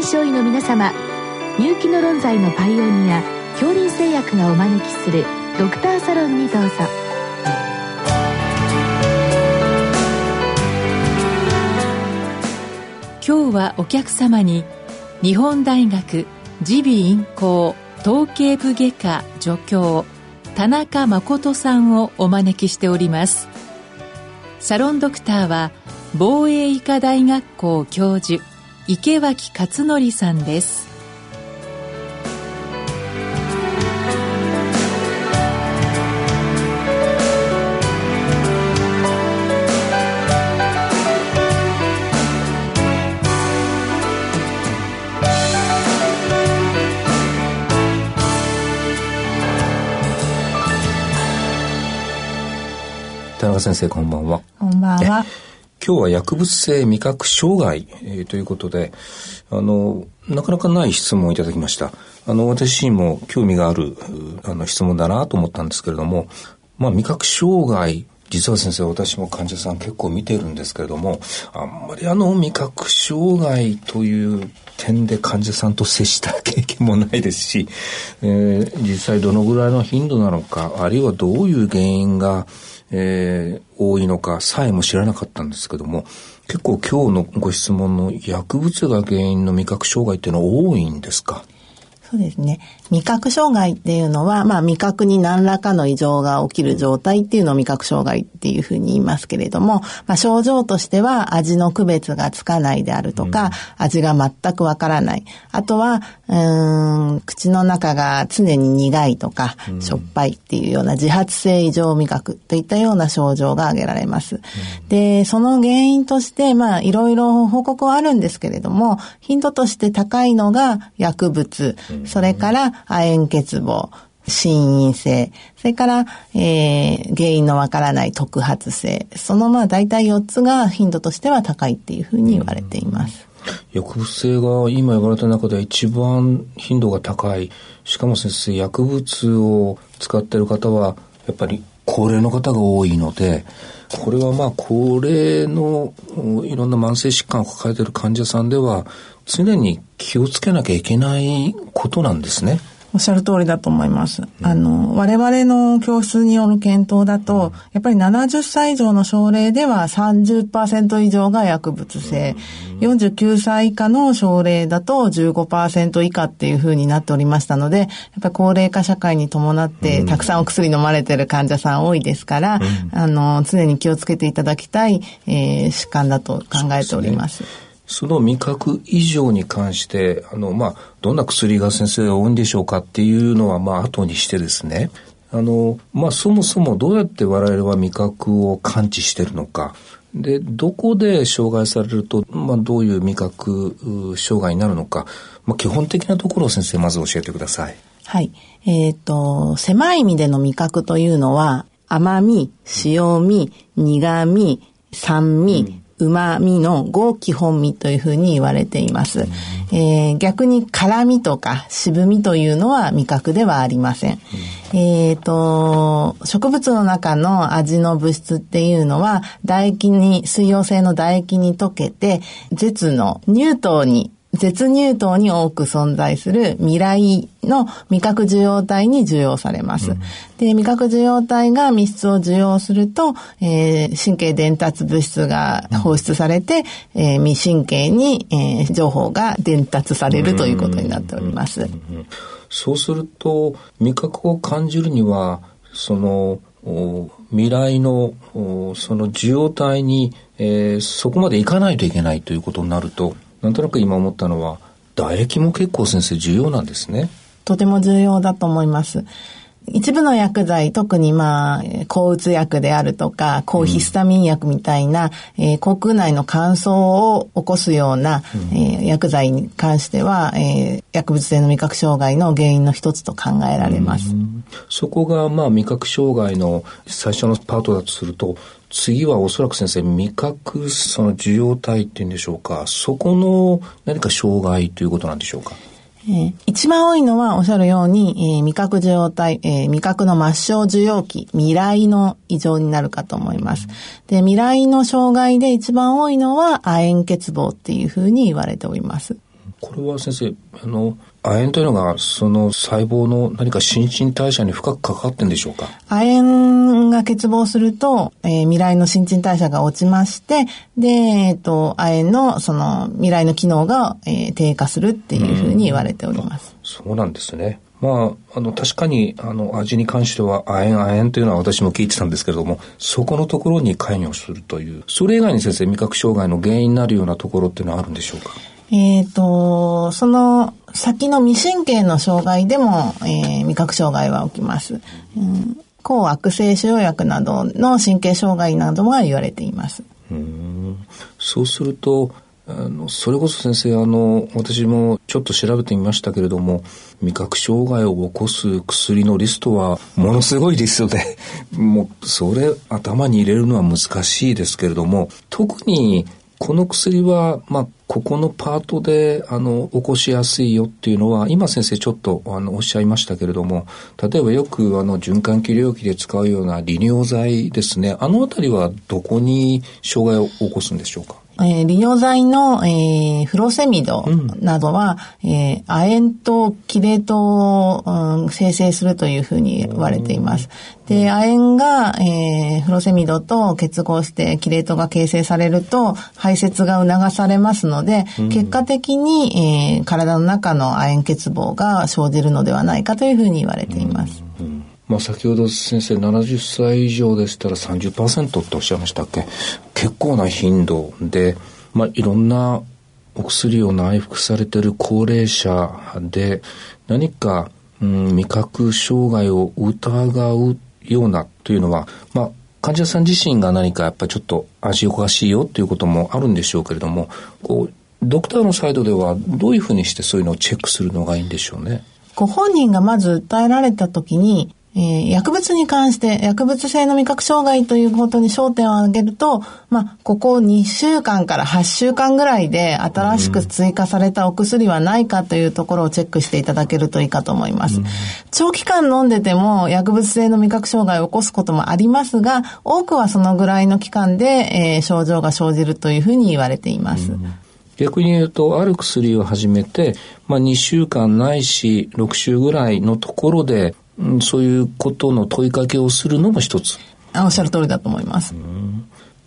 臨床医の皆様入気の論剤のパイオニア恐林製薬がお招きするドクターサロンにどうぞ今日はお客様に日本大学耳鼻咽喉統計部外科助教田中誠さんをお招きしておりますサロンドクターは防衛医科大学校教授池脇勝則さんです。田中先生こんばんは。こんばんは今日は薬物性味覚障害、えー、ということで、あの、なかなかない質問をいただきました。あの、私にも興味がある、あの、質問だなと思ったんですけれども、まあ、味覚障害、実は先生、私も患者さん結構見てるんですけれども、あんまりあの、味覚障害という点で患者さんと接した経験もないですし、えー、実際どのぐらいの頻度なのか、あるいはどういう原因が、えー、多いのかさえも知らなかったんですけども、結構今日のご質問の薬物が原因の味覚障害っていうのは多いんですか？そうですね。味覚障害っていうのは、まあ味覚に何らかの異常が起きる状態っていうのを味覚障害っていうふうに言いますけれども、まあ症状としては味の区別がつかないであるとか、うん、味が全くわからない。あとは、うん、口の中が常に苦いとか、うん、しょっぱいっていうような自発性異常味覚といったような症状が挙げられます。うん、で、その原因として、まあいろいろ報告はあるんですけれども、頻度として高いのが薬物、それから亜鉛欠乏、心因性、それから、えー、原因のわからない特発性、そのまあ大体4つが頻度としては高いっていうふうに言われています。薬物性が今言われた中では一番頻度が高い。しかも先生、薬物を使っている方は、やっぱり高齢の方が多いので、これはまあ高齢のいろんな慢性疾患を抱えている患者さんでは常に気をつけなきゃいけないことなんですね。おっしゃる通りだと思います。あの、我々の教室による検討だと、やっぱり70歳以上の症例では30%以上が薬物性、49歳以下の症例だと15%以下っていうふうになっておりましたので、やっぱり高齢化社会に伴ってたくさんお薬飲まれてる患者さん多いですから、あの、常に気をつけていただきたい、えー、疾患だと考えております。その味覚異常に関して、あの、まあ、どんな薬が先生多いんでしょうかっていうのは、まあ、後にしてですね、あの、まあ、そもそもどうやって我々は味覚を感知してるのか、で、どこで障害されると、まあ、どういう味覚障害になるのか、まあ、基本的なところを先生、まず教えてください。はい。えっ、ー、と、狭い意味での味覚というのは、甘み、塩味、苦味、酸味、旨味の5基本味というふうに言われています。えー、逆に辛味とか渋みというのは味覚ではありません。えっ、ー、と、植物の中の味の物質っていうのは唾液に、水溶性の唾液に溶けて、舌の乳頭に絶乳頭に多く存在する未来の味覚受容体に受容されます。うん、で、味覚受容体が密室を受容すると、えー、神経伝達物質が放出されて、うん、えー、未神経に、えー、情報が伝達されるということになっております。そうすると、味覚を感じるには、その、未来のその受容体に、えー、そこまでいかないといけないということになるとなんとなく今思ったのは、唾液も結構先生重要なんですね。とても重要だと思います。一部の薬剤、特にまあ、抗うつ薬であるとか、抗ヒスタミン薬みたいな、うん、えー、口腔内の乾燥を起こすような、うん、えー、薬剤に関しては、えー、薬物性の味覚障害の原因の一つと考えられます。そこがまあ味覚障害の最初のパートだとすると、次はおそらく先生、味覚、その受容体っていうんでしょうか、そこの何か障害ということなんでしょうか？えー、一番多いのはおっしゃるように、えー、味覚受容体、えー、味覚の末梢受容器、未来の異常になるかと思います。で、未来の障害で一番多いのは亜鉛欠乏っていうふうに言われております。これは先生、あの、亜鉛というのが、その細胞の何か新陳代謝に深く関わってんでしょうか？亜鉛が欠乏すると、えー、未来の新陳代謝が落ちまして、で、えっ、ー、と、亜鉛のその未来の機能が、えー、低下するっていうふうに言われております。そうなんですね。まあ、あの、確かに、あの、味に関しては、亜鉛、亜鉛というのは私も聞いてたんですけれども、そこのところに関与するという、それ以外に先生、味覚障害の原因になるようなところっていうのはあるんでしょうか？えっ、ー、と、その先の未神経の障害でも、えー、味覚障害は起きます。うん、抗悪性腫瘍薬などの神経障害などは言われています。うんそうすると、あの、それこそ先生、あの、私もちょっと調べてみましたけれども、味覚障害を起こす薬のリストはものすごいリストで、もう、それ頭に入れるのは難しいですけれども、特にこの薬は、まあ、ここのパートで、あの、起こしやすいよっていうのは、今先生ちょっと、あの、おっしゃいましたけれども、例えばよく、あの、循環器領域で使うような利尿剤ですね、あのあたりはどこに障害を起こすんでしょうか？えー、利尿剤の、えー、フロセミドなどは、うん、えー、亜鉛とキレートを、うん、生成するというふうに言われています。で、亜鉛が、えー、フロセミドと結合してキレートが形成されると排泄が促されますので、うん、結果的に、えー、体の中の亜鉛欠乏が生じるのではないかというふうに言われています。うんまあ、先ほど先生70歳以上でしたら30%っておっしゃいましたっけ？結構な頻度で、まあ、いろんなお薬を内服されてる高齢者で何か、うん、味覚障害を疑うようなというのは、まあ、患者さん自身が何かやっぱりちょっと味おかしいよということもあるんでしょうけれどもこうドクターのサイドではどういうふうにしてそういうのをチェックするのがいいんでしょうね？ご本人がまず訴えられた時にえー、薬物に関して、薬物性の味覚障害ということに焦点を挙げると、まあ、ここ2週間から8週間ぐらいで新しく追加されたお薬はないかというところをチェックしていただけるといいかと思います。長期間飲んでても薬物性の味覚障害を起こすこともありますが、多くはそのぐらいの期間で、えー、症状が生じるというふうに言われています。逆に言うと、ある薬を始めて、まあ、2週間ないし、6週ぐらいのところで、うん、そういうことの問いかけをするのも一つ。あおっしゃる通りだと思います。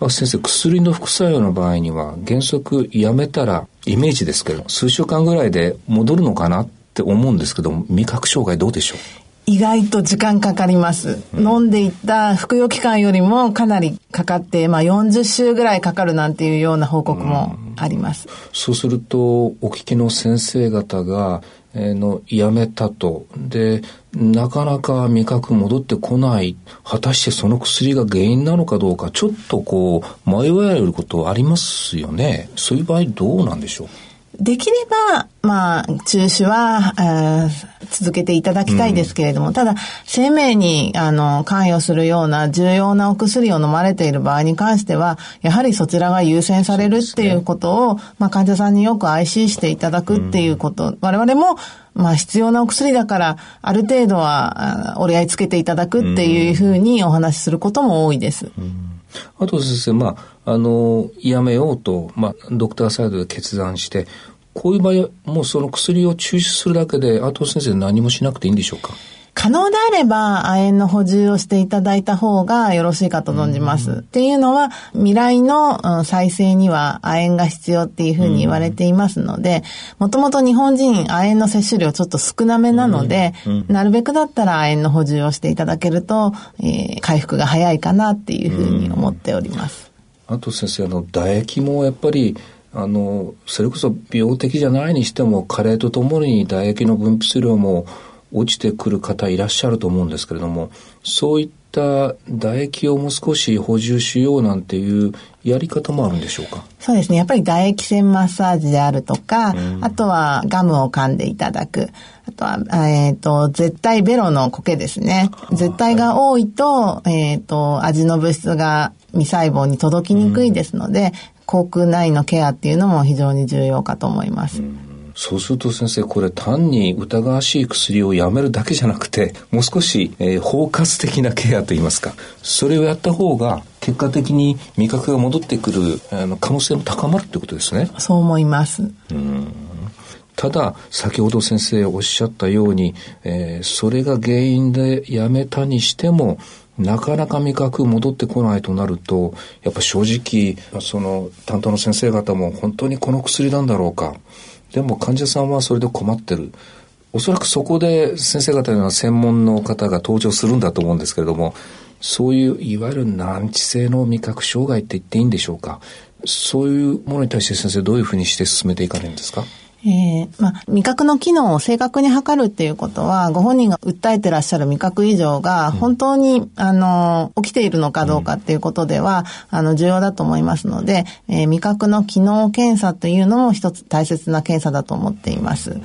まあ、先生、薬の副作用の場合には、原則やめたら、イメージですけど、数週間ぐらいで戻るのかなって思うんですけど、味覚障害どうでしょう？意外と時間かかります。うん、飲んでいった服用期間よりもかなりかかって、まあ40週ぐらいかかるなんていうような報告もあります。うん、そうすると、お聞きの先生方が、のやめたと。で、なかなか味覚戻ってこない。果たしてその薬が原因なのかどうか、ちょっとこう、迷われることありますよね。そういう場合どうなんでしょう？できれば、まあ、中止は、続けていただきたいですけれども、うん、ただ、生命に、あの、関与するような重要なお薬を飲まれている場合に関しては、やはりそちらが優先されるっていうことを、ね、まあ、患者さんによく IC していただくっていうこと、うん、我々も、まあ、必要なお薬だから、ある程度は、折り合いつけていただくっていうふうにお話しすることも多いです。うんあと先生、まあ、あの、やめようと、まあ、ドクターサイドで決断して、こういう場合、もうその薬を中止するだけで、あと先生何もしなくていいんでしょうか？可能であれば、亜鉛の補充をしていただいた方がよろしいかと存じます。っていうのは、未来の再生には亜鉛が必要っていうふうに言われていますので、もともと日本人亜鉛の摂取量ちょっと少なめなので、なるべくだったら亜鉛の補充をしていただけると、えー、回復が早いかなっていうふうに思っております。あと先生、あの、唾液もやっぱり、あの、それこそ病的じゃないにしても、加齢とともに唾液の分泌量も落ちてくる方いらっしゃると思うんですけれども、そういった唾液をもう少し補充しようなんていうやり方もあるんでしょうか？そうですね。やっぱり唾液腺マッサージであるとか、うん、あとはガムを噛んでいただく。あとは、えっ、ー、と、絶対ベロの苔ですね。絶対が多いと、えっ、ー、と、味の物質が未細胞に届きにくいですので、口腔内のケアっていうのも非常に重要かと思います。うんそうすると先生、これ単に疑わしい薬をやめるだけじゃなくて、もう少し、えー、包括的なケアといいますか、それをやった方が、結果的に味覚が戻ってくるあの可能性も高まるってことですね。そう思います。うんただ、先ほど先生おっしゃったように、えー、それが原因でやめたにしても、なかなか味覚戻ってこないとなると、やっぱ正直、その担当の先生方も本当にこの薬なんだろうか。でも患者さんはそれで困ってる。おそらくそこで先生方の専門の方が登場するんだと思うんですけれども、そういういわゆる難治性の味覚障害って言っていいんでしょうか。そういうものに対して先生どういうふうにして進めていかれるんですか？えー、まあ、味覚の機能を正確に測るっていうことは、ご本人が訴えてらっしゃる味覚異常が本当に、うん、あの、起きているのかどうかっていうことでは、うん、あの、重要だと思いますので、えー、味覚の機能検査というのも一つ大切な検査だと思っています。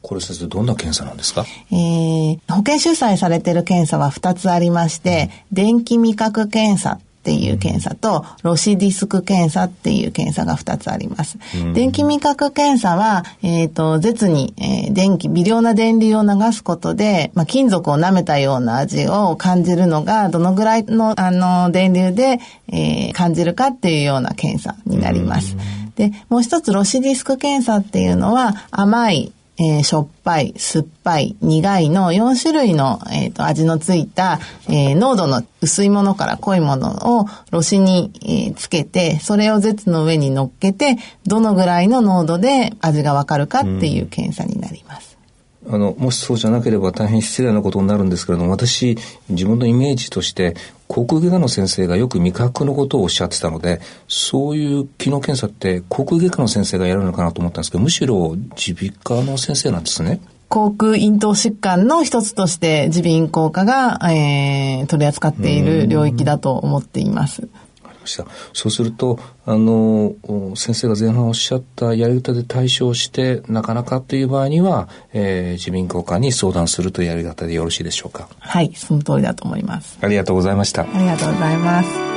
これ先生どんな検査なんですか？えー、保険主催されている検査は2つありまして、うん、電気味覚検査っていう検査と、ロシディスク検査っていう検査が2つあります。電気味覚検査は、えっ、ー、と、舌に、えー、電気、微量な電流を流すことで、まあ、金属を舐めたような味を感じるのが、どのぐらいの、あの、電流で、えー、感じるかっていうような検査になります。で、もう一つ、ロシディスク検査っていうのは、甘いえー、しょっぱい、酸っぱい、苦いの4種類の、えーと、味のついた、えー、濃度の薄いものから濃いものをろ紙に、えー、つけて、それを舌の上に乗っけて、どのぐらいの濃度で味がわかるかっていう検査になります。あの、もしそうじゃなければ大変失礼なことになるんですけれども、私、自分のイメージとして、口腔外科の先生がよく味覚のことをおっしゃってたので、そういう機能検査って口腔外科の先生がやるのかなと思ったんですけど、むしろ耳鼻科の先生なんですね。口腔咽頭疾患の一つとして耳鼻咽喉科が、えー、取り扱っている領域だと思っています。した。そうすると、あの、先生が前半おっしゃったやり方で対処して、なかなかという場合には、えー、自民公科に相談するというやり方でよろしいでしょうか？はい、その通りだと思います。ありがとうございました。ありがとうございます。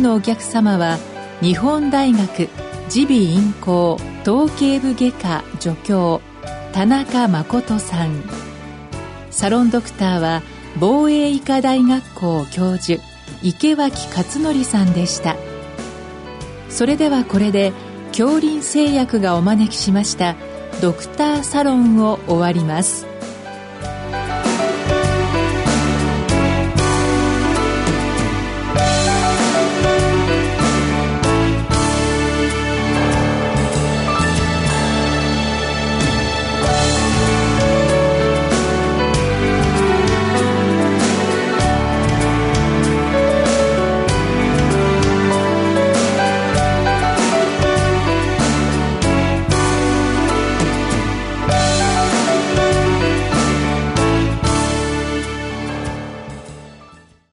のお客様は日本大学耳鼻咽喉統計部外科助教田中誠さん。サロンドクターは防衛医科大学校教授池脇勝則さんでした。それではこれで恐林製薬がお招きしましたドクターサロンを終わります。